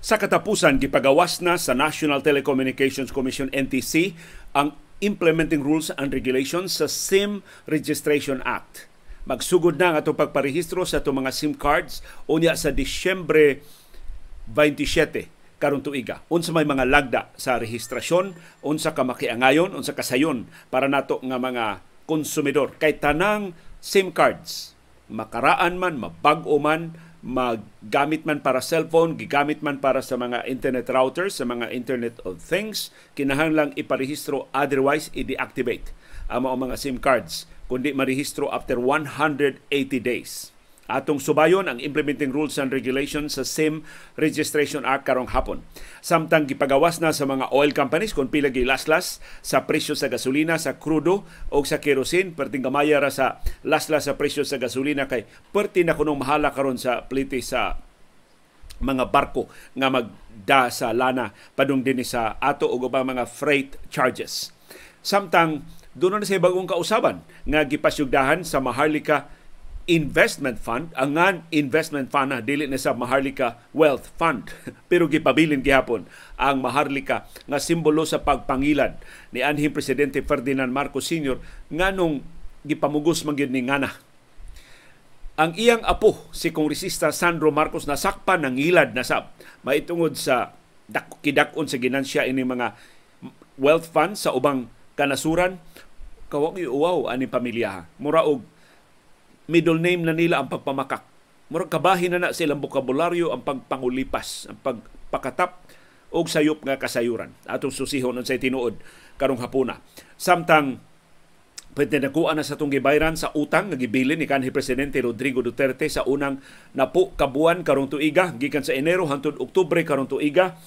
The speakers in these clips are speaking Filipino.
Sa katapusan, gipagawas na sa National Telecommunications Commission NTC ang implementing rules and regulations sa SIM Registration Act. Magsugod na ang atong pagparehistro sa atong mga SIM cards unya sa Disyembre 27 karon tuiga. Unsa may mga lagda sa rehistrasyon, unsa ka makiangayon, unsa kasayon para nato nga mga konsumidor kay tanang SIM cards makaraan man, mabag-o man, magamit man para cellphone, gigamit man para sa mga internet routers, sa mga internet of things, kinahanglang iparehistro otherwise i-deactivate ang mga SIM cards kundi marehistro after 180 days. Atong subayon ang implementing rules and regulations sa SIM Registration Act karong hapon. Samtang gipagawas na sa mga oil companies kung pila gilaslas sa presyo sa gasolina, sa krudo o sa kerosene, perting gamaya ra sa laslas sa presyo sa gasolina kay perti na kunong mahala karon sa plite sa mga barko nga magda sa lana padung din sa ato o ba mga freight charges. Samtang doon na sa bagong kausaban nga gipasyugdahan sa Maharlika investment fund, ang nga investment fund na dili na sa Maharlika Wealth Fund, pero gipabilin gihapon ang Maharlika nga simbolo sa pagpangilan ni anhing presidente Ferdinand Marcos Sr. nganong gipamugos man ni ngana. Ang iyang apo si Kongresista Sandro Marcos nasakpan ng ilad na sa maitungod sa kidakon sa ginansya ini mga wealth fund sa ubang kanasuran kawag uwaw ani pamilya mura og middle name na nila ang pagpamakak. Murag kabahin na na silang bokabularyo ang pagpangulipas, ang pagpakatap og sayop nga kasayuran. Atong susihon sa tinuod karong hapuna. Samtang pwede nakuha na sa itong gibayran sa utang nga gibilin ni kanhi Presidente Rodrigo Duterte sa unang napo kabuan karong tuiga gikan sa Enero hangtod Oktubre karong tuiga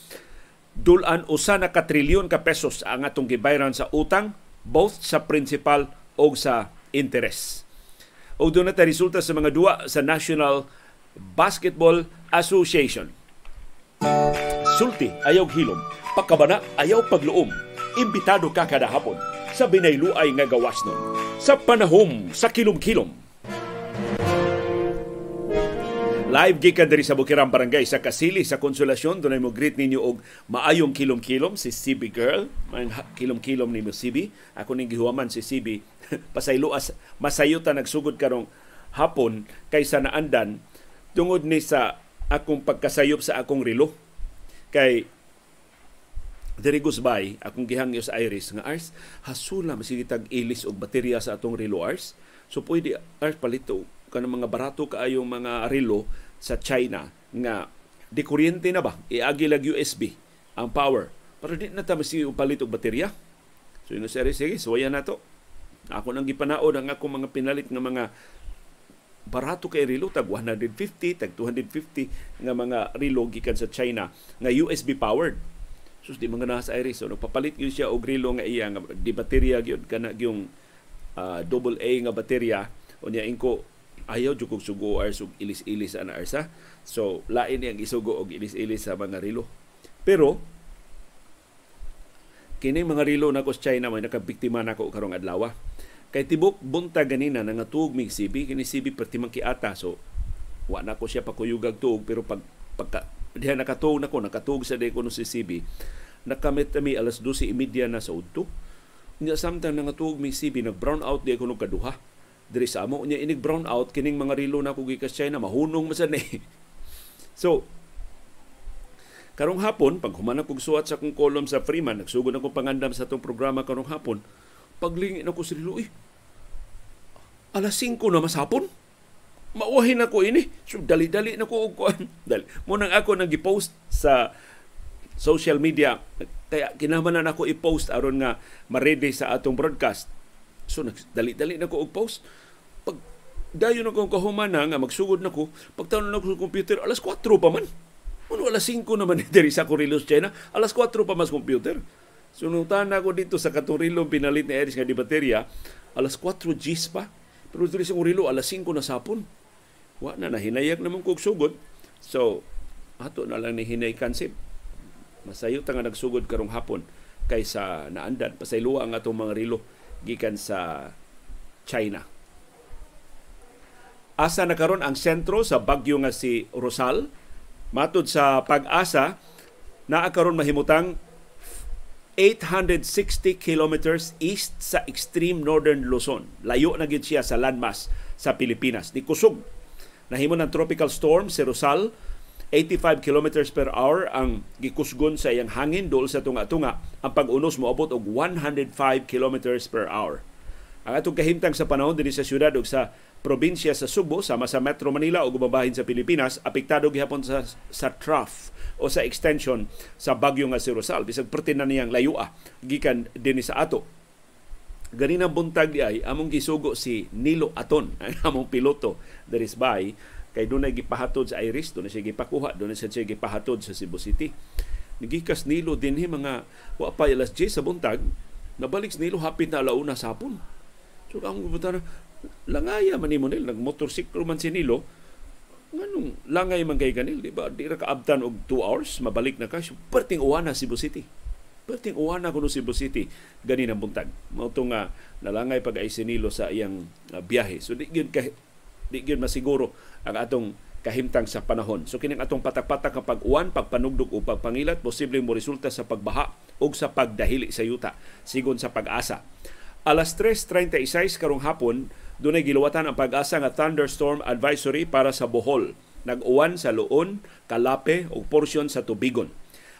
dulan usa na ka trilyon ka pesos ang atong gibayran sa utang both sa principal o sa interest o doon na resulta sa mga duwa sa National Basketball Association. Sulti ayaw hilom, pagkabana ayaw pagluom. Imbitado ka kada hapon sa binayluay nga gawas nun. Sa panahom sa kilom-kilom Live gikan diri sa Bukirang Barangay sa Kasili sa Konsolasyon dunay mo greet ninyo og maayong kilom-kilom si CB girl, man kilom-kilom ni CB. Ako ning gihuwaman si CB pasaylo as masayuta nagsugod karong hapon kaysa naandan. Tungod ni sa akong pagkasayop sa akong relo. Kay diri gusbay akong gihangyo sa Iris nga ars hasula masigi tag ilis og baterya sa atong relo ars. So pwede ars palito kanang mga barato kaayong mga relo sa China nga di kuryente na ba? Iagi lag USB ang power. Pero di na ta masi upalit og baterya. So ino seri sige suwaya na to. Ako nang gipanaod ang ako mga pinalit nga mga barato kay relo. Tag 150 tag 250 nga mga relo gikan sa China nga USB powered. Sus di mga nasa iris so nagpapalit gyud siya og relo nga iya nga di baterya gyud. Kana gyung uh, double A nga baterya. Unya inko ayaw jud kog sugo or sug ilis-ilis ana arsa. So lain ang isugo og ilis-ilis sa mga rilo. Pero kini mga rilo na ko sa China may nakabiktima nako karong adlaw. Kay tibok bunta ganina nga tuog mig sibi kini sibi perti man kiata so wa na ko siya pakuyugag tuog pero pag pagka diha nakatuog nako nakatuog sa day kuno si sibi nakamit mi alas 12:30 na sa udto. Nya samtang nangatuog mig sibi nag brown out di kuno kaduha diri sa amo nya inig brown out kining mga rilo na kugi ka China mahunong man ni. So karong hapon pag human kog suwat sa kong kolom sa Freeman nagsugod ako pangandam sa tong programa karong hapon paglingi na ko sa rilo eh alas 5 na masapon mauwahin ako ini. So dali-dali na ko og kuan dali. Mo nang ako nang gi-post sa social media. Kaya kinahanglan ako i-post aron nga ma-ready sa atong broadcast. So dali-dali na ko og post dayon ako kahumana nga magsugod nako pagtaon na ko sa computer alas 4 pa man. Uno, alas 5 naman diri sa Corilos China? Alas 4 pa mas computer. Sunutan ako dito sa Katurilong pinalit ni Eris nga di baterya. Alas 4 Gs pa. Pero diri sa Corilo alas 5 na sapon. Wa na nahinayak naman kog sugod. So ato na lang ni hinay kansip. Masayo ta nga nagsugod karong hapon kaysa naandan pasaylo ang atong mga rilo gikan sa China Asa na karon ang sentro sa bagyo nga si Rosal Matod sa pag-asa, naa karon mahimutang 860 kilometers east sa extreme northern Luzon. Layo na gid siya sa landmass sa Pilipinas. Di kusog. Nahimo ng tropical storm si Rosal 85 kilometers per hour ang gikusgon sa iyang hangin dol sa tunga-tunga. Ang pag-unos moabot og 105 kilometers per hour. Ang atong kahimtang sa panahon dinhi sa syudad ug sa probinsya sa Subo sama sa Metro Manila ug gumabahin sa Pilipinas apektado gihapon sa sa trough o sa extension sa bagyo nga si Rosal. Bisag pertin na niyang layua gikan dinhi sa ato. Ganina buntag di ay among gisugo si Nilo Aton among piloto diri sa bay kay dunay gipahatod sa Iris dunay siya gipakuha dunay siya gipahatod sa Cebu City. Nigikas nilo dinhi mga wa pa alas 10 sa buntag nabalik nilo hapit na alauna sa hapon. So ang butana langaya man nimo nil nagmotorsiklo man si nilo. Nganong langay man kay ganil di ba? Di ra kaabtan og 2 hours mabalik na ka. Perting uwana Cebu City. Perting uwana kuno Cebu City. Gani ang buntag. Mao nga nalangay pag ay sinilo sa iyang uh, biyahe. So di gyud kay di gyud masiguro ang atong kahimtang sa panahon. So kining atong patak-patak nga pag-uwan, pagpanugdog o pagpangilat posible mo resulta sa pagbaha o sa pagdahili sa yuta sigon sa pag-asa. Alas 3.36 karong hapon, dunay giluwatan ang pag-asa nga thunderstorm advisory para sa Bohol. Nag-uwan sa Luon, Kalape ug porsyon sa Tubigon.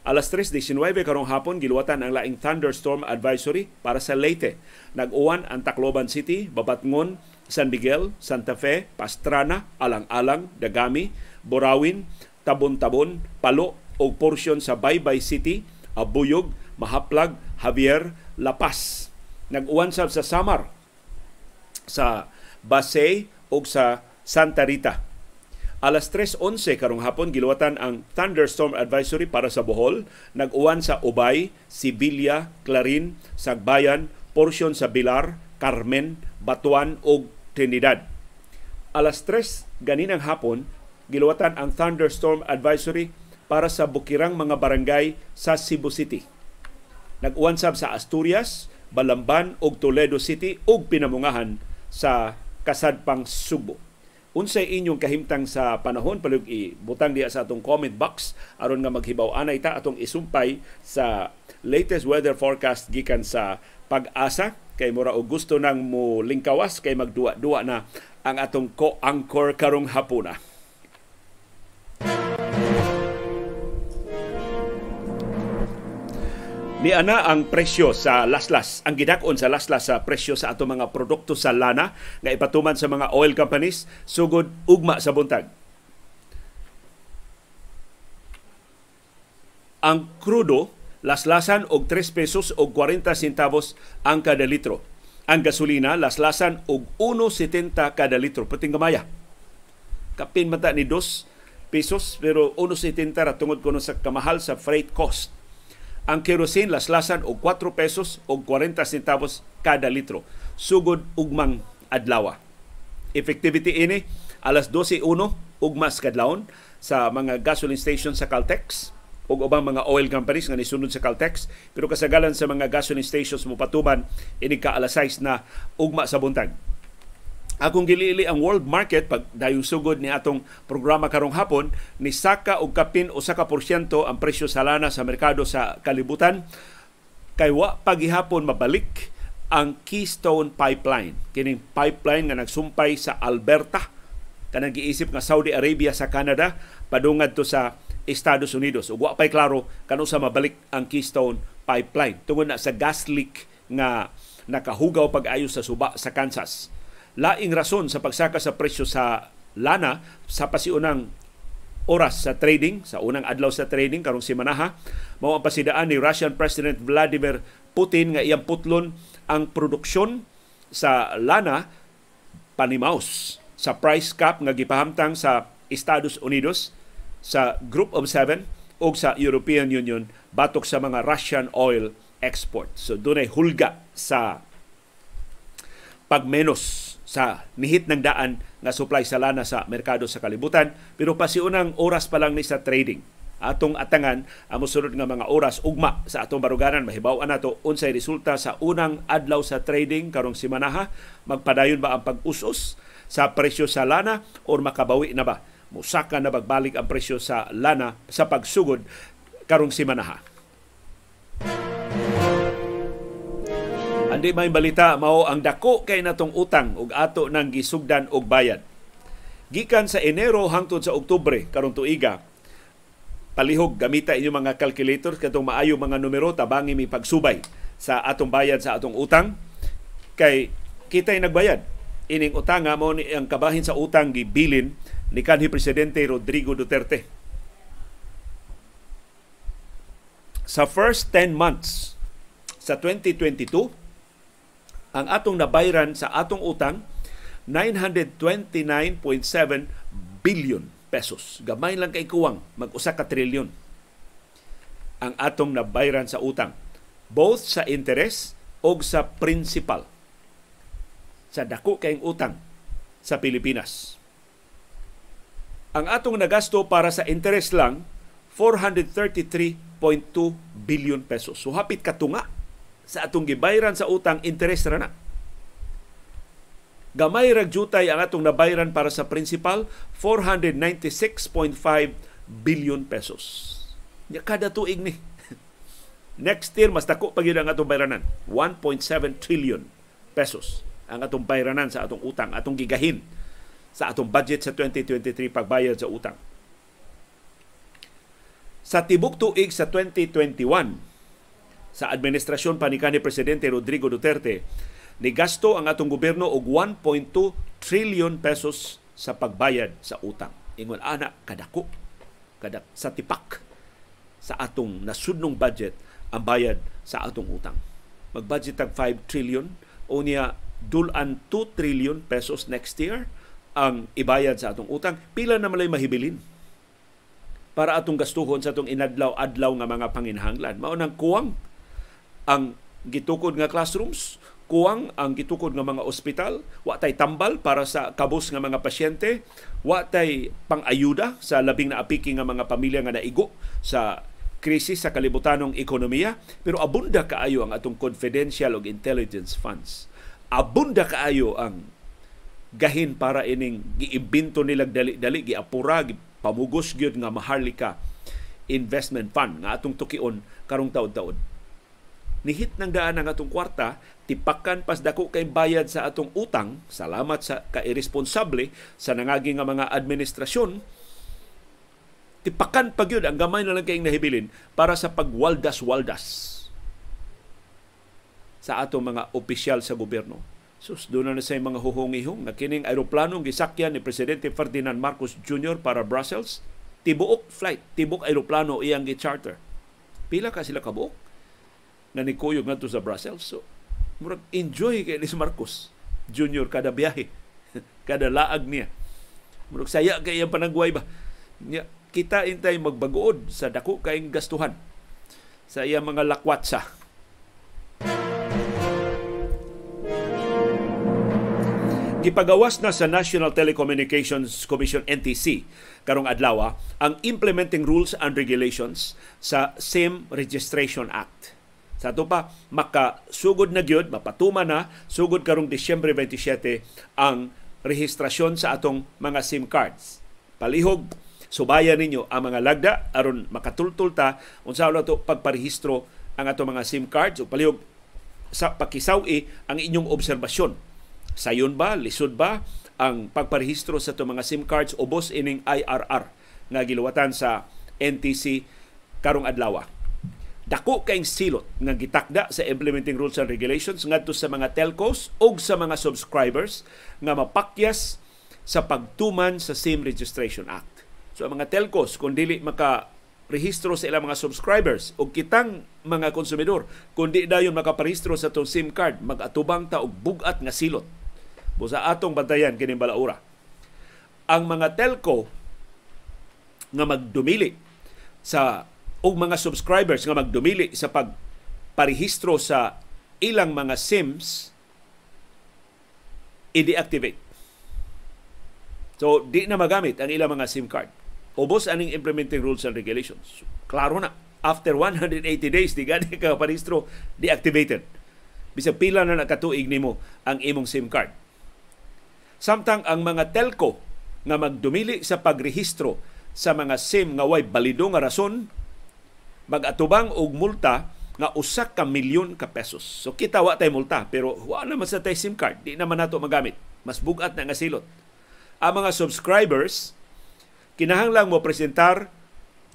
Alas 3.19 karong hapon, giluwatan ang laing thunderstorm advisory para sa Leyte. Nag-uwan ang Tacloban City, Babatngon, San Miguel, Santa Fe, Pastrana, Alang-alang, Dagami, Borawin, Tabon-Tabon, Palo o porsyon sa Baybay City, Abuyog, Mahaplag, Javier, La Paz. Nag-uwan sa Samar, sa Basay o sa Santa Rita. Alas 3.11 karong hapon, giluwatan ang thunderstorm advisory para sa Bohol. Nag-uwan sa Ubay, Sibilia, Clarin, Sagbayan, porsyon sa Bilar, Carmen, Batuan ug Trinidad. Alas 3 ganinang hapon, giluwatan ang thunderstorm advisory para sa bukirang mga barangay sa Cebu City. Nag-uwan sab sa Asturias, Balamban ug Toledo City ug pinamungahan sa Kasadpang Subo. Unsay inyong kahimtang sa panahon palug ibutang diya sa atong comment box aron nga maghibaw anay ta atong isumpay sa latest weather forecast gikan sa pag-asa kay mura og gusto nang mo lingkawas kay magduwa-duwa na ang atong co-anchor karong hapuna. Ni ana ang presyo sa laslas, ang gidakon sa laslas sa presyo sa ato mga produkto sa lana nga ipatuman sa mga oil companies sugod ugma sa buntag. Ang krudo laslasan og 3 pesos og 40 centavos ang kada litro. Ang gasolina laslasan og 1.70 kada litro. Pating gamaya. Kapin mata ni 2 pesos pero 1.70 ra tungod kuno sa kamahal sa freight cost. Ang kerosene laslasan og 4 pesos og 40 centavos kada litro. Sugod ugmang adlaw. Effectivity ini alas 12.1 ugmas kadlawon sa mga gasoline station sa Caltex o ubang mga oil companies nga nisunod sa Caltex pero kasagalan sa mga gasoline stations mo patuman ini ka alas 6 na ugma sa buntag akong gilili ang world market pag dayong sugod ni atong programa karong hapon ni saka og kapin usa ka porsyento ang presyo sa lana sa merkado sa kalibutan kay wa pagihapon mabalik ang Keystone Pipeline kining pipeline nga nagsumpay sa Alberta kanang giisip nga Saudi Arabia sa Canada padungad to sa Estados Unidos. Ug wa pay klaro kanu sa mabalik ang Keystone Pipeline tungod na sa gas leak nga nakahugaw pag-ayo sa suba sa Kansas. Laing rason sa pagsaka sa presyo sa lana sa pasiunang oras sa trading, sa unang adlaw sa trading karong simanaha, mao ang pasidaan ni Russian President Vladimir Putin nga iyang putlon ang produksyon sa lana panimaus sa price cap nga gipahamtang sa Estados Unidos sa Group of Seven o sa European Union batok sa mga Russian oil export. So dunay hulga sa pagmenos sa nihit ng daan nga supply sa lana sa merkado sa kalibutan pero pasiunang oras pa lang ni sa trading. Atong atangan ang mosunod nga mga oras ugma sa atong baruganan mahibaw-an nato unsay resulta sa unang adlaw sa trading karong simanaha magpadayon ba ang pag-usos sa presyo sa lana or makabawi na ba? Musaka na bagbalik ang presyo sa lana sa pagsugod karong simanaha. Andi may balita mao ang dako kay natong utang ug ato nang gisugdan og bayad. Gikan sa Enero hangtod sa Oktubre karong tuiga, palihog gamita inyo mga calculators katong maayo mga numero tabangi mi pagsubay sa atong bayad sa atong utang. Kay kitay nagbayad. Ining utanga mo ni ang kabahin sa utang gibilin ni kanhi presidente Rodrigo Duterte. Sa first 10 months sa 2022 ang atong nabayran sa atong utang 929.7 billion pesos. Gamay lang kay kuwang, mag-usa ka trilyon ang atong nabayran sa utang. Both sa interes o sa principal sa dako kayong utang sa Pilipinas. Ang atong nagasto para sa interes lang 433.2 billion pesos. So hapit katunga sa atong gibayran sa utang interes ra na. Gamay rag jutay ang atong nabayran para sa principal 496.5 billion pesos. Nya kada tuig ni. Next year mas dako pa ang atong bayranan. 1.7 trillion pesos ang atong bayranan sa atong utang, atong gigahin sa atong budget sa 2023 pagbayad sa utang. Sa tibok tuig sa 2021, sa administrasyon pa ni kanhi Presidente Rodrigo Duterte, ni gasto ang atong gobyerno og 1.2 trillion pesos sa pagbayad sa utang. Ingon ana kadako kada sa tipak sa atong nasudnong budget ang bayad sa atong utang. Mag-budget tag 5 trillion o niya dulan 2 trillion pesos next year ang ibayad sa atong utang. Pila na malay mahibilin para atong gastuhon sa atong inadlaw-adlaw nga mga panginhanglan. Mao nang kuwang ang gitukod nga classrooms, kuwang ang gitukod nga mga ospital, wa tay tambal para sa kabos nga mga pasyente, wa tay pangayuda sa labing na apiki nga mga pamilya nga naigo sa krisis sa kalibutanong ekonomiya, pero abunda kaayo ang atong confidential ug intelligence funds. Abunda kaayo ang gahin para ining giimbento nilag dali-dali giapura pamugos gyud nga maharlika investment fund nga atong tukion karong taud-taud nihit ng daan ang atong kwarta, tipakan pas dako kay bayad sa atong utang, salamat sa kairesponsable sa nangagi nga mga administrasyon, tipakan pa gyud ang gamay na lang kayong nahibilin para sa pagwaldas-waldas sa atong mga opisyal sa gobyerno. Sus, doon na sa mga huhungihong nga kining aeroplanong gisakyan ni Presidente Ferdinand Marcos Jr. para Brussels, tibuok flight, tibok aeroplano iyang gi-charter. Pila ka sila kabuok? Nga ni Kuyog ngadto sa Brussels. So, murag enjoy kay ni Marcos Junior kada biyahe, kada laag niya. Murag saya kay iyang panagway ba. Nya, kita intay magbagood sa dako kayong gastuhan sa iyang mga lakwatsa. Gipagawas na sa National Telecommunications Commission NTC karong adlaw ang implementing rules and regulations sa SIM Registration Act sa ato pa makasugod na gyud mapatuma na sugod karong Disyembre 27 ang rehistrasyon sa atong mga SIM cards. Palihog subayan ninyo ang mga lagda aron makatultul ta unsa to pagparehistro ang atong mga SIM cards o palihog sa pakisawi ang inyong obserbasyon. Sayon ba, lisod ba ang pagparehistro sa itong mga SIM cards ubos ining IRR nga giluwatan sa NTC karong adlaw dako kayong silot nga gitakda sa implementing rules and regulations ngadto sa mga telcos o sa mga subscribers nga mapakyas sa pagtuman sa SIM Registration Act. So ang mga telcos kung dili maka rehistro sa ilang mga subscribers o kitang mga konsumidor kung di dayon makaparehistro sa itong SIM card magatubang ta og bugat nga silot. Busa atong bantayan kini balaura. Ang mga telco nga magdumili sa og mga subscribers nga magdumili sa pagparehistro sa ilang mga SIMs i-deactivate. So, di na magamit ang ilang mga SIM card. Ubos aning implementing rules and regulations. Klaro na. After 180 days, di gani ka parehistro, deactivated. Bisag pila na nakatuig nimo ang imong SIM card. Samtang ang mga telco nga magdumili sa pagrehistro sa mga SIM nga way balido nga rason magatubang og multa nga usa ka milyon ka pesos. So kita wa tay multa pero wa naman sa tay SIM card, di naman nato magamit. Mas bugat na nga silot. Ang mga subscribers kinahanglang mo presentar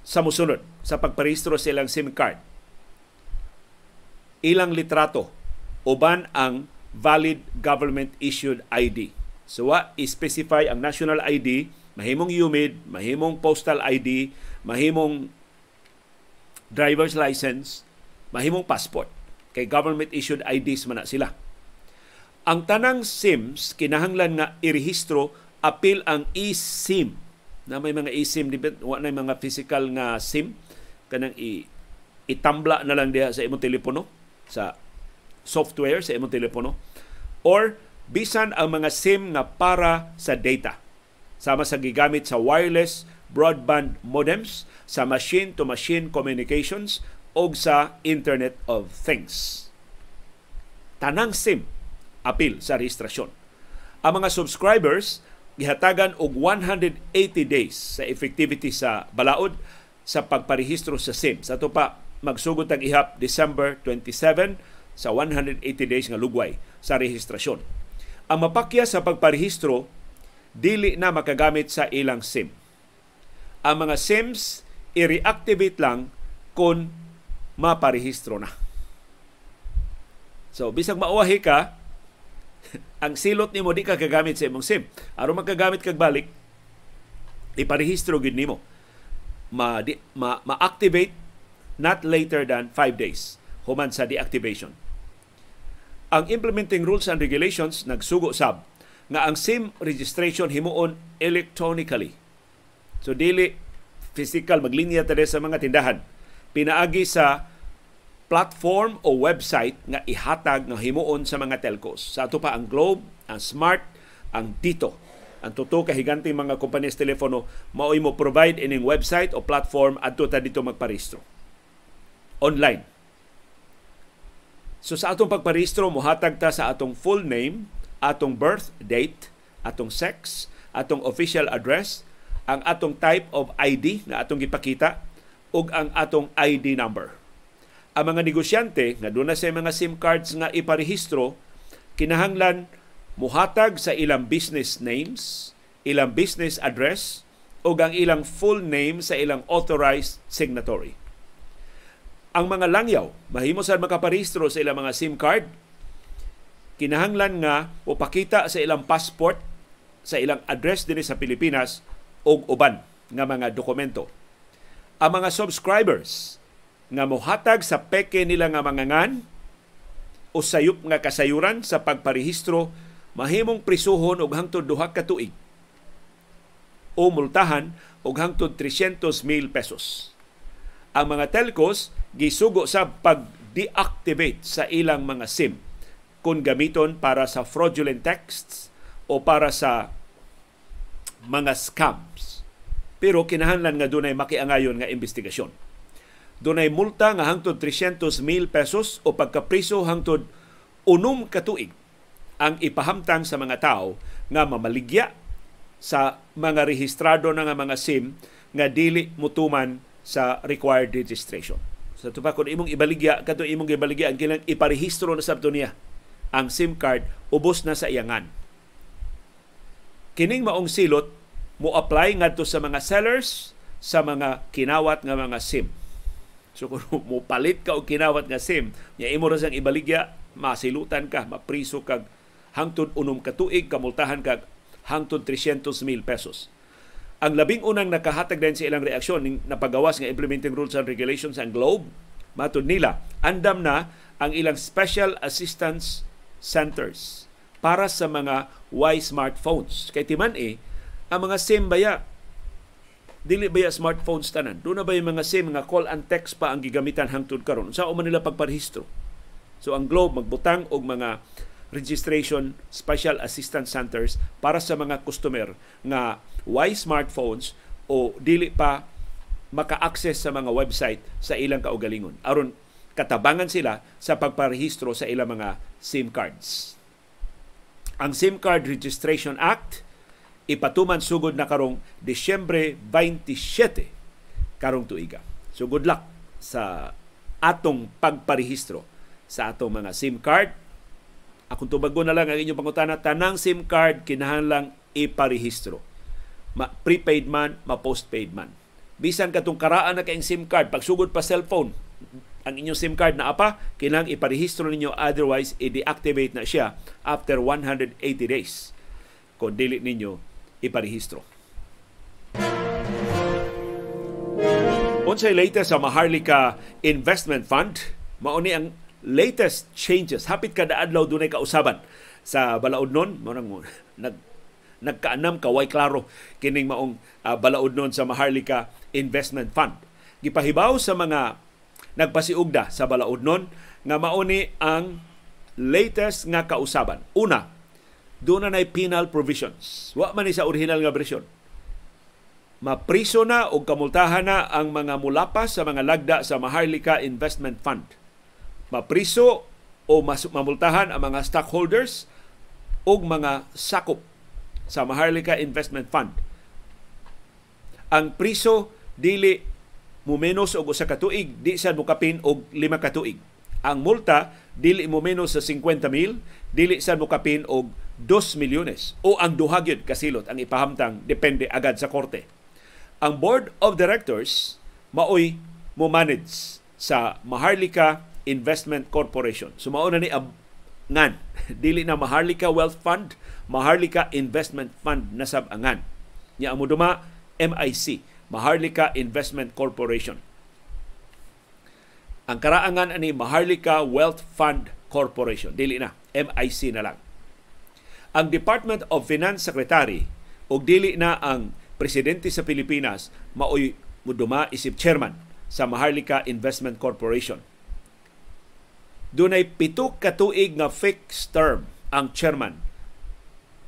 sa musunod sa pagparehistro sa ilang SIM card. Ilang litrato uban ang valid government issued ID. So wa specify ang national ID, mahimong UMID, mahimong postal ID, mahimong driver's license, mahimong passport. Kay government issued IDs man na sila. Ang tanang SIMs kinahanglan nga irehistro apil ang eSIM. Na may mga eSIM wa na mga physical nga SIM. Kanang i itambla na lang diha sa imong telepono sa software sa imong telepono. Or bisan ang mga SIM nga para sa data. Sama sa gigamit sa wireless broadband modems sa machine-to-machine communications o sa Internet of Things. Tanang SIM apil sa registrasyon. Ang mga subscribers gihatagan og 180 days sa effectivity sa balaod sa pagparehistro sa SIM. Sa to pa magsugod tag ihap December 27 sa 180 days nga lugway sa rehistrasyon. Ang mapakya sa pagparehistro dili na makagamit sa ilang SIM. Ang mga SIMs i-reactivate lang kung maparehistro na. So, bisag mauwahi ka, ang silot nimo di ka kagamit sa imong SIM. Aron makagamit kag balik, iparehistro gid nimo. Ma, di, ma, ma-activate not later than 5 days human sa deactivation. Ang implementing rules and regulations nagsugo sab nga ang SIM registration himuon electronically. So dili physical maglinya ta sa mga tindahan. Pinaagi sa platform o website nga ihatag nga himuon sa mga telcos. Sa ato pa ang Globe, ang Smart, ang Dito. Ang tuto ka higanting mga kompanyas telepono mao'y mo provide ining website o platform adto ta dito magparehistro. Online. So sa atong pagparehistro mohatag ta sa atong full name, atong birth date, atong sex, atong official address, ang atong type of ID nga atong gipakita ug ang atong ID number. Ang mga negosyante nga doon na sa mga SIM cards nga iparehistro kinahanglan muhatag sa ilang business names, ilang business address ug ang ilang full name sa ilang authorized signatory. Ang mga langyaw mahimo sa makaparehistro sa ilang mga SIM card kinahanglan nga upakita sa ilang passport sa ilang address dinhi sa Pilipinas og uban nga mga dokumento. Ang mga subscribers nga mohatag sa peke nila nga mga ngan o sayop nga kasayuran sa pagparehistro mahimong prisuhon og hangtod duha ka tuig o multahan og hangtod 300 mil pesos. Ang mga telcos gisugo sa pag-deactivate sa ilang mga SIM kung gamiton para sa fraudulent texts o para sa mga scams. Pero kinahanglan nga dunay makiangayon nga investigasyon. Dunay multa nga hangtod 300 mil pesos o pagkapriso hangtod unom katuig ang ipahamtang sa mga tao nga mamaligya sa mga rehistrado na nga mga SIM nga dili mutuman sa required registration. Sa so, tupa kung imong ibaligya, kato imong ibaligya, ang kilang iparehistro na sabto niya ang SIM card, ubos na sa iyangan. Kining maong silot, mo apply ngadto sa mga sellers sa mga kinawat nga mga SIM. So kung mo palit ka og kinawat nga SIM, nya imo ra sang ibaligya, masilutan ka, mapriso kag hangtod unom ka tuig kamultahan kag hangtod 300 mil pesos. Ang labing unang nakahatag din sa ilang reaksyon ning napagawas nga implementing rules and regulations ang Globe, matud nila, andam na ang ilang special assistance centers para sa mga Y smartphones. Kay timan eh, ang mga SIM baya dili baya smartphones tanan. Doon na ba yung mga SIM nga call and text pa ang gigamitan hangtod karon? Sa man nila pagparehistro. So ang Globe magbutang og mga registration special assistance centers para sa mga customer nga why smartphones o dili pa maka-access sa mga website sa ilang kaugalingon aron katabangan sila sa pagparehistro sa ilang mga SIM cards. Ang SIM Card Registration Act ipatuman sugod na karong Disyembre 27 karong tuiga. So good luck sa atong pagparehistro sa atong mga SIM card. Akong tubago na lang ang inyong pangutana, tanang SIM card kinahanglang iparehistro. Ma prepaid man, ma postpaid man. Bisan katong karaan na kayong SIM card, pagsugod pa cellphone, ang inyong SIM card na apa, kinang iparehistro ninyo otherwise i-deactivate na siya after 180 days kung dili ninyo iparehistro. Unsay latest sa Maharlika Investment Fund, mauni ang latest changes. Hapit kada adlaw dunay kausaban sa balaod nun. Mo nang nag nagkaanam kaway klaro kining maong uh, balaod nun sa Maharlika Investment Fund. Gipahibaw sa mga nagpasiugda sa balaod nun nga mauni ang latest nga kausaban. Una, doon na penal provisions. Wa man ni sa original nga bersyon. Mapriso na o kamultahan na ang mga mulapas sa mga lagda sa Maharlika Investment Fund mapriso o mas mamultahan ang mga stockholders o mga sakop sa Maharlika Investment Fund. Ang priso dili mo menos og usa ka tuig, di sa mukapin og lima ka tuig. Ang multa dili mo menos sa 50 mil, dili sa mukapin og 2 milyones o ang duha gyud kasilot ang ipahamtang depende agad sa korte. Ang board of directors maoy mo manage sa Maharlika Investment Corporation. Sumao na ni ab ngan dili na Maharlika Wealth Fund, Maharlika Investment Fund na sab angan. Nya amo duma MIC, Maharlika Investment Corporation. Ang karaangan ani Maharlika Wealth Fund Corporation, dili na MIC na lang. Ang Department of Finance Secretary og dili na ang presidente sa Pilipinas maoy muduma isip chairman sa Maharlika Investment Corporation dunay pito ka tuig nga fixed term ang chairman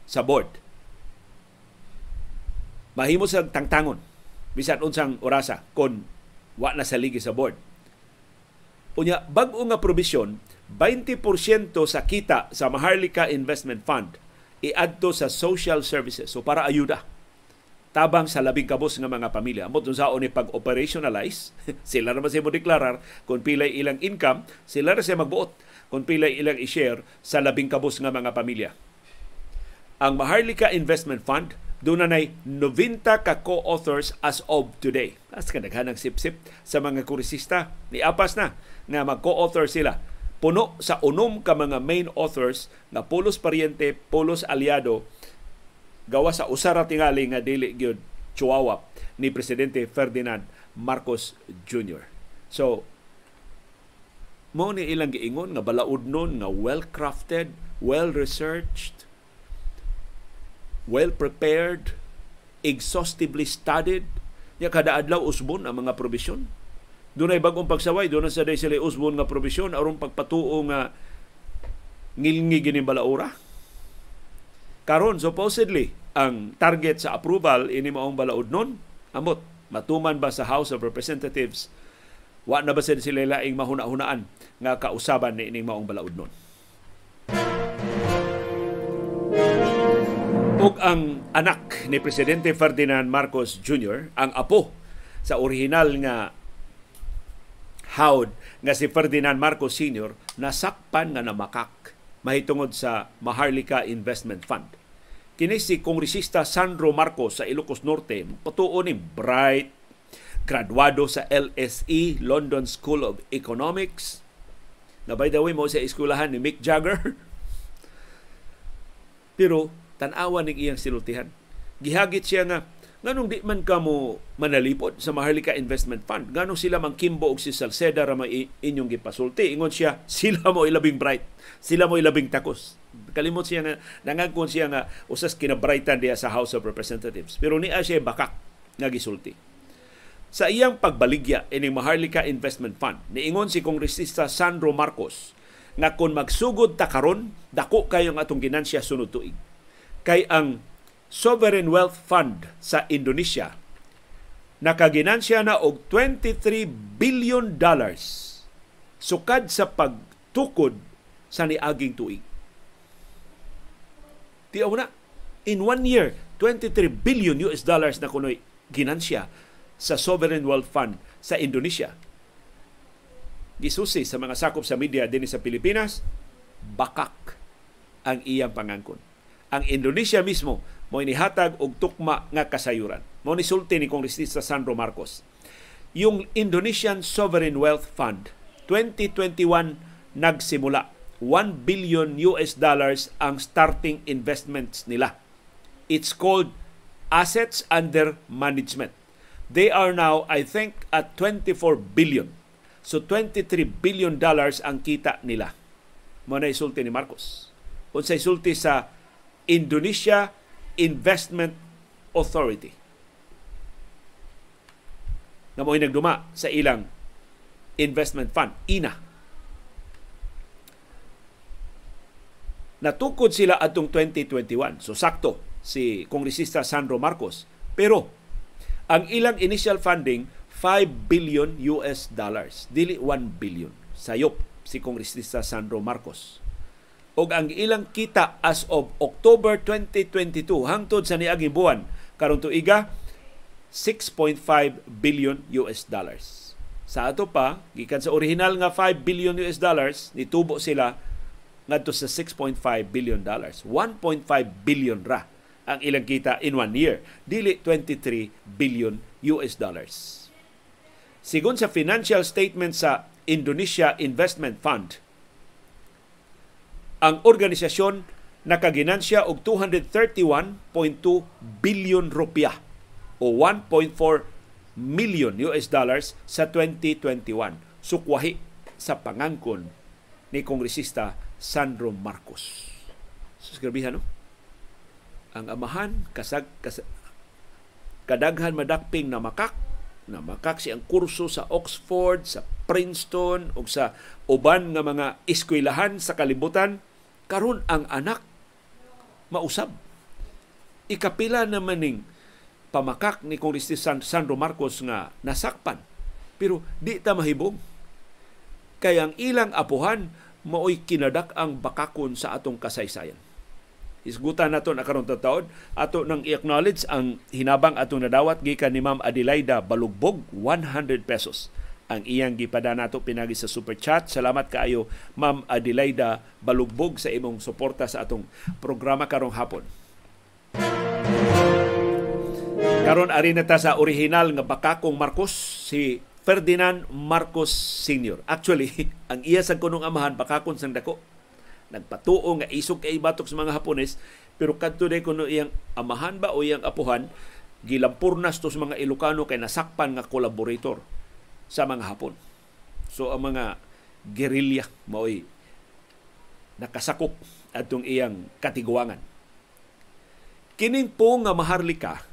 sa board. Mahimo sa tangtangon bisan unsang orasa kon wa na saligi sa board. Unya bag-o nga probisyon 20% sa kita sa Maharlika Investment Fund iadto sa social services so para ayuda tabang sa labing kabos nga mga pamilya. Amot sa ni pag-operationalize, sila naman siya mo deklarar kung pilay ilang income, sila na siya magbuot kung pilay ilang i-share sa labing kabos nga mga pamilya. Ang Maharlika Investment Fund, doon na 90 ka co-authors as of today. As kadaghanang sip-sip sa mga kurisista. Ni Apas na nga mag-co-author sila. Puno sa unom ka mga main authors na pulos pariente, pulos aliado gawa sa usara tingali nga dili gyud chihuahua ni presidente Ferdinand Marcos Jr. So mo ni ilang giingon nga balaod nun nga well crafted, well researched, well prepared, exhaustively studied, ya kada adlaw usbon ang mga probisyon. Dunay bagong pagsaway, doon sa day sila usbon nga probisyon aron pagpatuo nga ngilngi gini balaura. Karon supposedly ang target sa approval ini maong balaod nun amot matuman ba sa House of Representatives wa na ba sila laing mahuna-hunaan nga kausaban ni ining maong balaod nun ug ang anak ni presidente Ferdinand Marcos Jr. ang apo sa original nga howd nga si Ferdinand Marcos Sr. nasakpan nga namakak mahitungod sa Maharlika Investment Fund Kini si Kongresista Sandro Marcos sa Ilocos Norte, patuo ni bright, graduado sa LSE, London School of Economics. Na by the way mo sa eskwelahan ni Mick Jagger. Pero tanawa ning iyang silutihan. Gihagit siya nga nganong di man ka mo manalipod sa Maharlika Investment Fund. Nganong sila mang Kimbo og si Salceda ra may inyong gipasulti. Ingon siya, sila mo ilabing bright. Sila mo ilabing takos kalimot siya nga nangagkon siya nga usas kinabrightan diya sa House of Representatives pero niya siya bakak nga gisulti sa iyang pagbaligya ining Maharlika Investment Fund niingon si Kongresista Sandro Marcos nga kung magsugod ta karon dako kayo ang atong ginansya sunod tuig kay ang Sovereign Wealth Fund sa Indonesia nakaginansya na og 23 billion dollars sukad sa pagtukod sa niaging tuig Tiyaw na. In one year, 23 billion US dollars na kunoy ginansya sa Sovereign Wealth Fund sa Indonesia. Gisusi sa mga sakop sa media din sa Pilipinas, bakak ang iyang pangangkon. Ang Indonesia mismo mo inihatag og tukma nga kasayuran. Mo ni sulti ni Kongresista Sandro Marcos. Yung Indonesian Sovereign Wealth Fund 2021 nagsimula 1 billion US dollars ang starting investments nila. It's called assets under management. They are now, I think, at 24 billion. So 23 billion dollars ang kita nila. Mo na isulti ni Marcos. Unsa isulti sa Indonesia Investment Authority. Na mo'y nagduma sa ilang investment fund, INA Natukod sila atong 2021. So sakto si Kongresista Sandro Marcos. Pero ang ilang initial funding 5 billion US dollars, dili 1 billion. Sayop si Kongresista Sandro Marcos. Og ang ilang kita as of October 2022 hangtod sa niaging buwan karon tuiga 6.5 billion US dollars. Sa ato pa, gikan sa original nga 5 billion US dollars, nitubo sila ngadto sa 6.5 billion dollars. 1.5 billion ra ang ilang kita in one year. Dili 23 billion US dollars. Sigon sa financial statement sa Indonesia Investment Fund, ang organisasyon nakaginansya og 231.2 billion rupiah o 1.4 million US dollars sa 2021. Sukwahi sa pangangkon ni Kongresista Sandro Marcos. So, grabihan, no? Ang amahan, kasag, kasag, kadaghan madakping na makak, na makak siyang kurso sa Oxford, sa Princeton, o sa uban nga mga eskwelahan sa kalibutan, karon ang anak mausab. Ikapila naman ning pamakak ni Kongresista Sandro Marcos nga nasakpan. Pero di ta mahibog. Kaya ang ilang apuhan maoy kinadak ang bakakon sa atong kasaysayan. Isgutan nato na karon taon ato nang i-acknowledge ang hinabang atong nadawat gikan ni Ma'am Adelaida Balugbog 100 pesos ang iyang gipada nato pinagi sa super chat. Salamat kaayo Ma'am Adelaida Balugbog sa imong suporta sa atong programa karong hapon. Karon ari na ta sa original nga bakakong Marcos si Ferdinand Marcos Sr. Actually, ang iya sa kunong amahan pakakon sang dako. Nagpatuo nga isog kay batok sa mga Hapones, pero kadto day kuno iyang amahan ba o iyang apuhan gilampurnas to sa mga Ilocano kay nasakpan nga collaborator sa mga Hapon. So ang mga gerilya maoy nakasakop atong iyang katiguangan. Kining po nga maharlika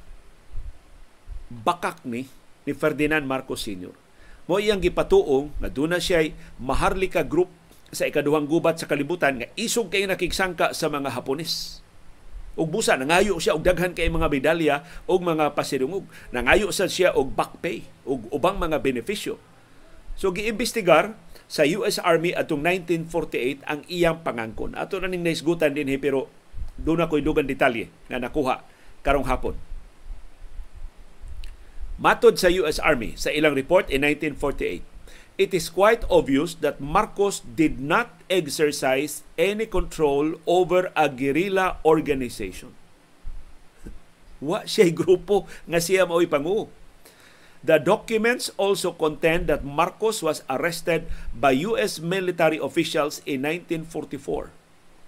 bakak ni ni Ferdinand Marcos Sr. Mo iyang gipatuong nga duna siya Maharlika Group sa ikaduhang gubat sa kalibutan nga isog kay nakigsangka sa mga Hapones. Ug busa nangayo siya og daghan kay mga medalya og mga pasidungog. Nangayo sa siya og back pay ug ubang mga benepisyo. So giimbestigar sa US Army atong 1948 ang iyang pangangkon. Ato na ning naisgutan din pero doon ako'y dugang detalye nga nakuha karong hapon. Matod sa US Army sa ilang report in 1948, it is quite obvious that Marcos did not exercise any control over a guerrilla organization. Wa siya grupo nga siya mao'y pangu. The documents also contend that Marcos was arrested by US military officials in 1944.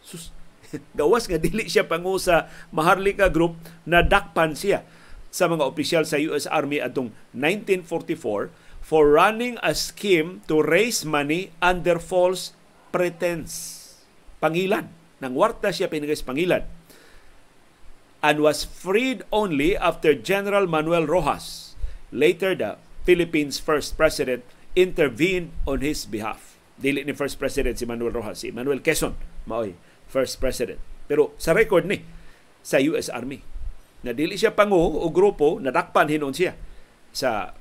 Sus, gawas nga dili siya pangu sa Maharlika Group na dakpan siya sa mga opisyal sa US Army atong 1944 for running a scheme to raise money under false pretense. Pangilan. Nang warta siya pinigay pangilan. And was freed only after General Manuel Rojas, later the Philippines' first president, intervened on his behalf. Dili ni first president si Manuel Rojas, si Manuel Quezon, maoy first president. Pero sa record ni sa US Army na dili siya pangu o grupo nadakpan hinon siya sa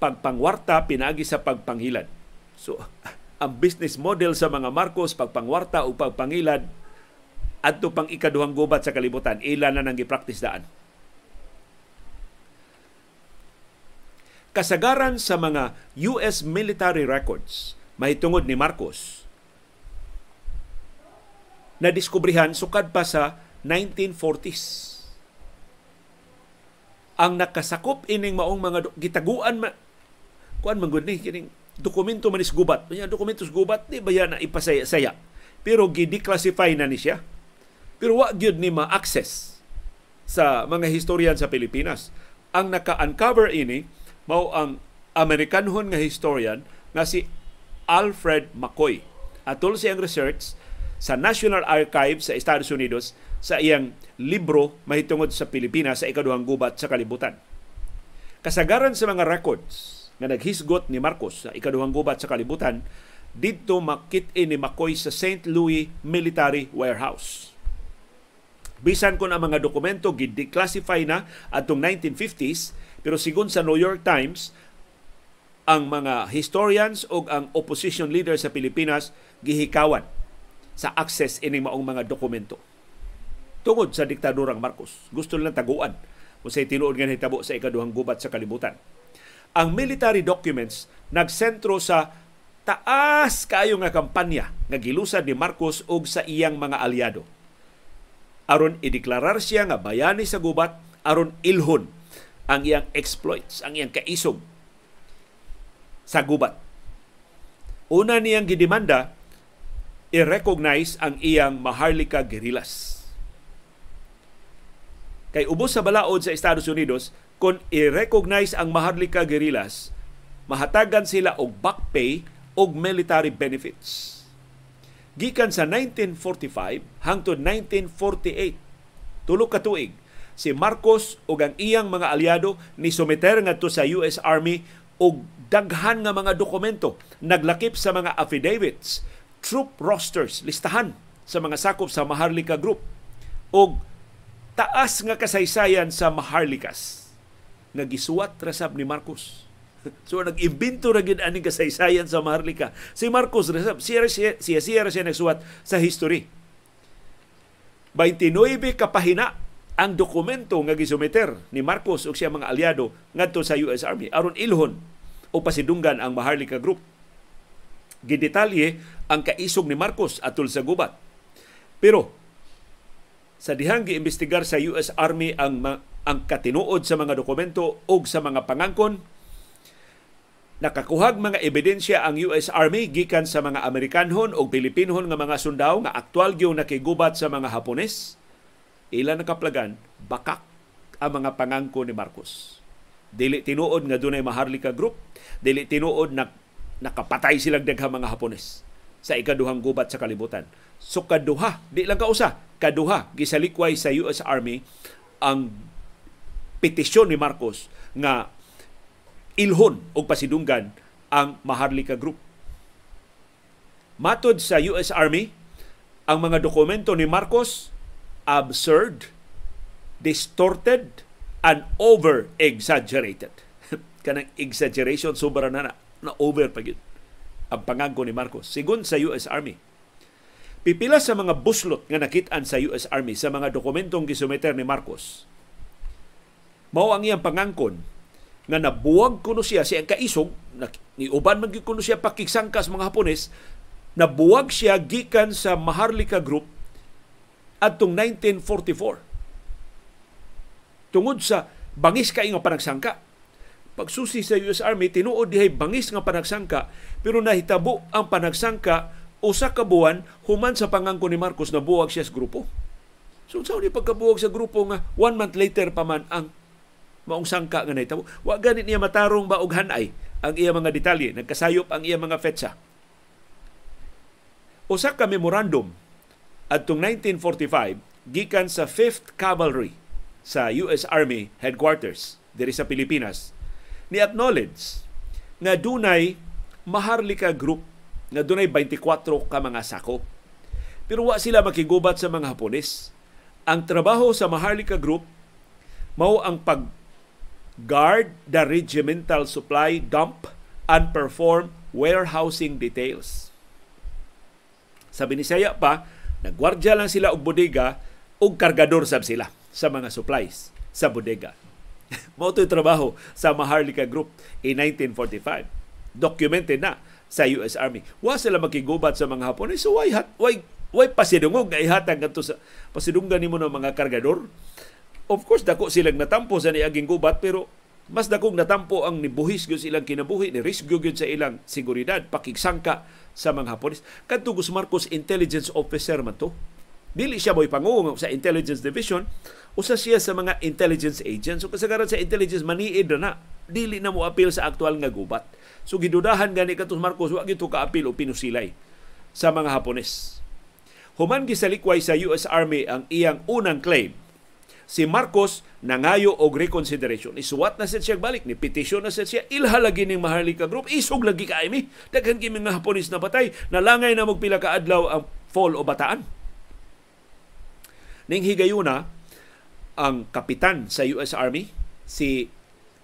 pagpangwarta pinagi sa pagpangilad. So ang business model sa mga Marcos pagpangwarta o pagpangilad adto pang ikaduhang gubat sa kalibutan. Ila na nang gipractice daan kasagaran sa mga US military records mahitungod ni Marcos na diskubrihan sukad pa sa 1940s ang nakasakop ining maong mga gitaguan ma kuan man gud ni kining dokumento man is gubat. Nya dokumento is gubat di ba na ipasaya-saya. Pero gi-declassify na ni siya. Pero wa gyud ni ma-access sa mga historian sa Pilipinas. Ang naka-uncover ini mao ang Amerikanhon nga historian nga si Alfred McCoy. Atol siyang research sa National Archives sa Estados Unidos sa iyang libro mahitungod sa Pilipinas sa ikaduhang gubat sa kalibutan. Kasagaran sa mga records nga naghisgot ni Marcos sa ikaduhang gubat sa kalibutan, dito makit ni Makoy sa St. Louis Military Warehouse. Bisan ko ang mga dokumento gid-declassify na atong 1950s, pero sigon sa New York Times, ang mga historians o ang opposition leader sa Pilipinas gihikawan sa access ining maong mga dokumento tungod sa diktadurang Marcos. Gusto nilang taguan kung sa tinuod nga hitabo sa ikaduhang gubat sa kalibutan. Ang military documents nagsentro sa taas kaayo nga kampanya nga gilusad ni Marcos og sa iyang mga aliado. Aron ideklarar siya nga bayani sa gubat aron ilhon ang iyang exploits, ang iyang kaisog sa gubat. Una niyang gidemanda i-recognize ang iyang Maharlika guerrillas Kay ubos sa balaod sa Estados Unidos, kung i-recognize ang Maharlika guerrillas, mahatagan sila og back pay og military benefits. Gikan sa 1945 hangtod 1948, tulo ka tuig, si Marcos ug ang iyang mga aliado ni someter ngadto sa US Army og daghan nga mga dokumento naglakip sa mga affidavits, troop rosters, listahan sa mga sakop sa Maharlika Group og taas nga kasaysayan sa Maharlikas nga gisuwat rasab ni Marcos. So nag-imbento ra gid aning kasaysayan sa Maharlika. Si Marcos rasab siya siya siya, siya, siya nagsuwat sa history. 29 kapahina ang dokumento nga gisumeter ni Marcos ug siya mga aliado ngadto sa US Army aron ilhon o pasidunggan ang Maharlika Group. Gidetalye ang kaisog ni Marcos atol sa gubat. Pero sa dihang giimbestigar sa US Army ang ang katinuod sa mga dokumento ug sa mga pangangkon nakakuhag mga ebidensya ang US Army gikan sa mga Amerikanhon o Pilipinhon nga mga sundao nga aktwal gyud nakigubat sa mga Hapones. Ila nakaplagan bakak ang mga pangangko ni Marcos. Dili tinuod nga dunay Maharlika Group dili tinuod na nakapatay silang daghang mga Hapones sa ikaduhang gubat sa kalibutan. So kaduha, di lang kausa, kaduha gisalikway sa US Army ang petisyon ni Marcos nga ilhon og pasidunggan ang Maharlika Group. Matod sa US Army, ang mga dokumento ni Marcos absurd, distorted, and over-exaggerated. Kanang exaggeration, sobra na na, na over pa yun ang pangangko ni Marcos. Sigun sa US Army, Pipila sa mga buslot nga nakitaan sa US Army sa mga dokumentong gisumeter ni Marcos. Mao ang iyang pangangkon nga nabuwag kuno siya siya kaisog ni uban man gyud kuno siya pakiksangkas mga Hapones nabuwag siya gikan sa Maharlika Group adtong 1944 tungod sa bangis kay nga panagsangka pagsusi sa US Army tinuod dihay bangis nga panagsangka pero nahitabo ang panagsangka usa ka buwan human sa pangangko ni Marcos na buwag siya sa grupo. So sa ni pagkabuwag sa grupo nga one month later pa man ang maong sangka nga nahitabo. Wa ganit niya matarong ba og hanay ang iya mga detalye, nagkasayop ang iya mga fetsa. Usa ka memorandum adtong 1945 gikan sa 5th Cavalry sa US Army headquarters diri sa Pilipinas ni acknowledge nga dunay Maharlika Group nga dunay 24 ka mga sakop. Pero wa sila makigubat sa mga Hapones. Ang trabaho sa Maharlika Group mao ang pag guard the regimental supply dump and perform warehousing details. Sa Binisaya pa, Nagwardya lang sila og bodega ug kargador sab sila sa mga supplies sa bodega. Mao trabaho sa Maharlika Group in 1945. Documented na sa US Army. Wa sila makigubat sa mga Hapon. So why hat why why pasidungog nga ihatag ngadto sa pasidunggan nimo ng mga kargador? Of course dako silang natampo sa niaging gubat pero mas dakong natampo ang nibuhis gyud silang kinabuhi ni risk gyud sa ilang seguridad pakigsangka sa mga Hapones. Kadto Gus Marcos intelligence officer man to. Dili siya mo'y pangungong sa intelligence division, usa siya sa mga intelligence agents. So kasagaran sa intelligence maniid na dili na mo apil sa aktual nga gubat. So gidudahan gani katus Marcos wa gito kaapil o pinusilay sa mga Hapones. Human gisalikway sa US Army ang iyang unang claim. Si Marcos nangayo og reconsideration. Isuwat na siya balik ni petition na siya ilhalagi ning Maharlika Group isog lagi ka mi. Daghan kimi nga Hapones na patay nalangay na magpila ka adlaw ang fall o bataan. Ning higayuna ang kapitan sa US Army si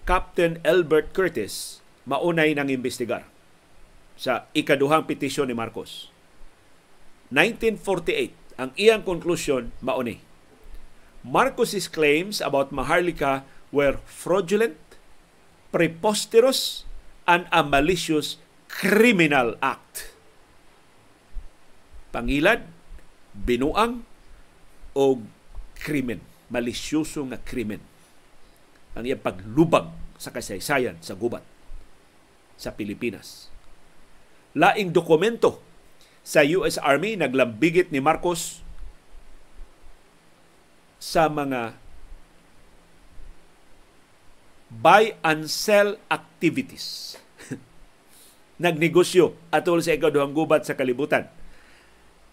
Captain Albert Curtis maunay nang imbestigar sa ikaduhang petisyon ni Marcos. 1948, ang iyang conclusion mauni. Marcos's claims about Maharlika were fraudulent, preposterous, and a malicious criminal act. Pangilad, binuang, o krimen, malisyoso nga krimen. Ang iyang paglubag sa kasaysayan sa gubat sa Pilipinas. Laing dokumento sa US Army naglambigit ni Marcos sa mga buy and sell activities. Nagnegosyo atol sa ikaduhang gubat sa kalibutan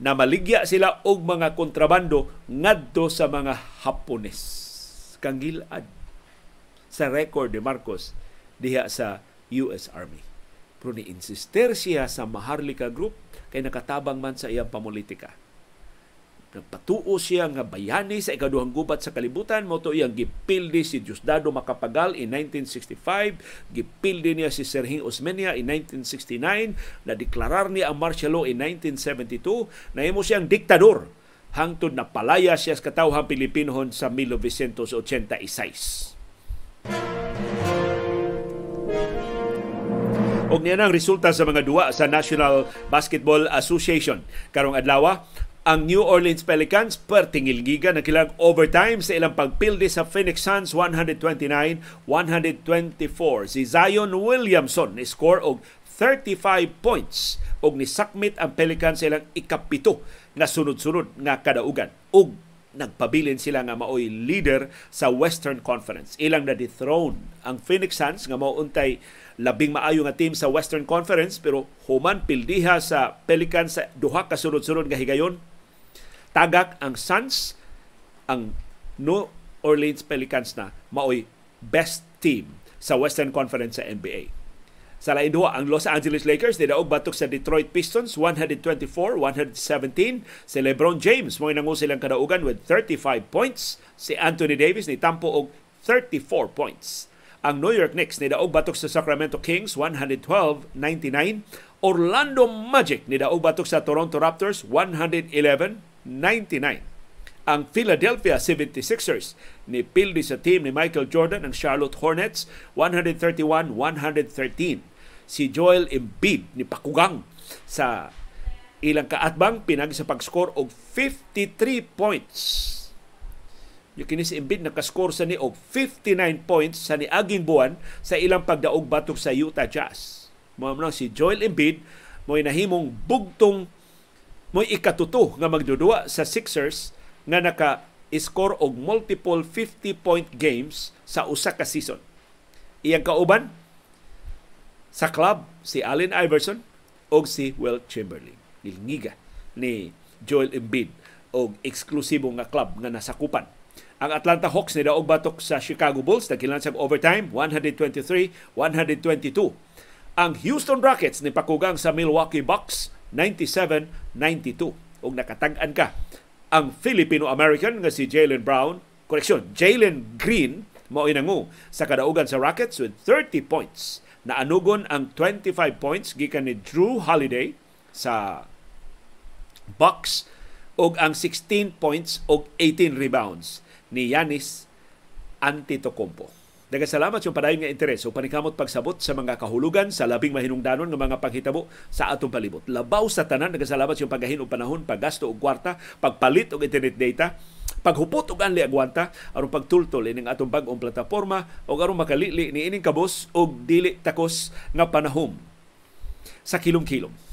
na maligya sila og mga kontrabando ngadto sa mga Hapones. Kangilad sa record ni Marcos diha sa US Army. Pero ni-insister siya sa Maharlika Group kay nakatabang man sa iyang pamulitika. Nagpatuo siya nga bayani sa ikaduhang gubat sa kalibutan mo to iyang gipildi si Diosdado Macapagal in 1965, gipildi niya si Sergio Osmeña in 1969, na deklarar niya ang martial law in 1972, nahimo siyang diktador hangtod na palaya siya sa katawhang Pilipinohon sa 1986. Og niya ang resulta sa mga duwa sa National Basketball Association. Karong adlaw, ang New Orleans Pelicans pertingilgiga na kilang overtime sa ilang pagpildi sa Phoenix Suns 129-124. Si Zion Williamson ni score og 35 points og ni sakmit ang Pelicans sa ilang ikapito nga sunod-sunod nga kadaugan. Og nagpabilin sila nga maoy leader sa Western Conference. Ilang na dethrone ang Phoenix Suns nga mao untay labing maayo nga team sa Western Conference pero human pildiha sa Pelicans sa duha ka sunod-sunod nga higayon. Tagak ang Suns ang New Orleans Pelicans na maoy best team sa Western Conference sa NBA. Sa lain duha, ang Los Angeles Lakers nidaog batok sa Detroit Pistons 124-117. Si LeBron James mo nangu silang kadaugan with 35 points. Si Anthony Davis ni tampo og 34 points. Ang New York Knicks ni daog batok sa Sacramento Kings 112-99. Orlando Magic ni daog batok sa Toronto Raptors 111-99. Ang Philadelphia 76ers ni pildi sa team ni Michael Jordan ang Charlotte Hornets 131-113. Si Joel Embiid ni pakugang sa ilang kaatbang pinag sa pag-score og 53 points yung kini si Embiid nakaskor sa ni og 59 points sa niaging buwan sa ilang pagdaog batok sa Utah Jazz. Mo si Joel Embiid mo nahimong bugtong mo ikatuto nga magdudua sa Sixers nga naka score og multiple 50 point games sa usa ka season. Iyang kauban sa club si Allen Iverson og si Will Chamberlain. Nilngiga ni Joel Embiid og eksklusibo nga club nga nasakupan ang Atlanta Hawks ni daog batok sa Chicago Bulls nagkilan sa overtime 123-122. Ang Houston Rockets ni pakugang sa Milwaukee Bucks 97-92. Ug nakatag-an ka ang Filipino-American nga si Jalen Brown, correction, Jalen Green mao inangu sa kadaugan sa Rockets with 30 points. Naanugon ang 25 points gikan ni Drew Holiday sa Bucks og ang 16 points og 18 rebounds ni Yanis Antetokounmpo. Daghang salamat sa padayon nga interes o panikamot pagsabot sa mga kahulugan sa labing mahinungdanon nga mga panghitabo sa atong palibot. Labaw sa tanan daghang salamat sa pagahin og panahon, paggasto og kwarta, pagpalit og internet data, paghupot og anli agwanta aron pagtultol ining atong bag-ong plataporma o aron makalili ni ining kabos og dili takos nga panahom sa kilom-kilom.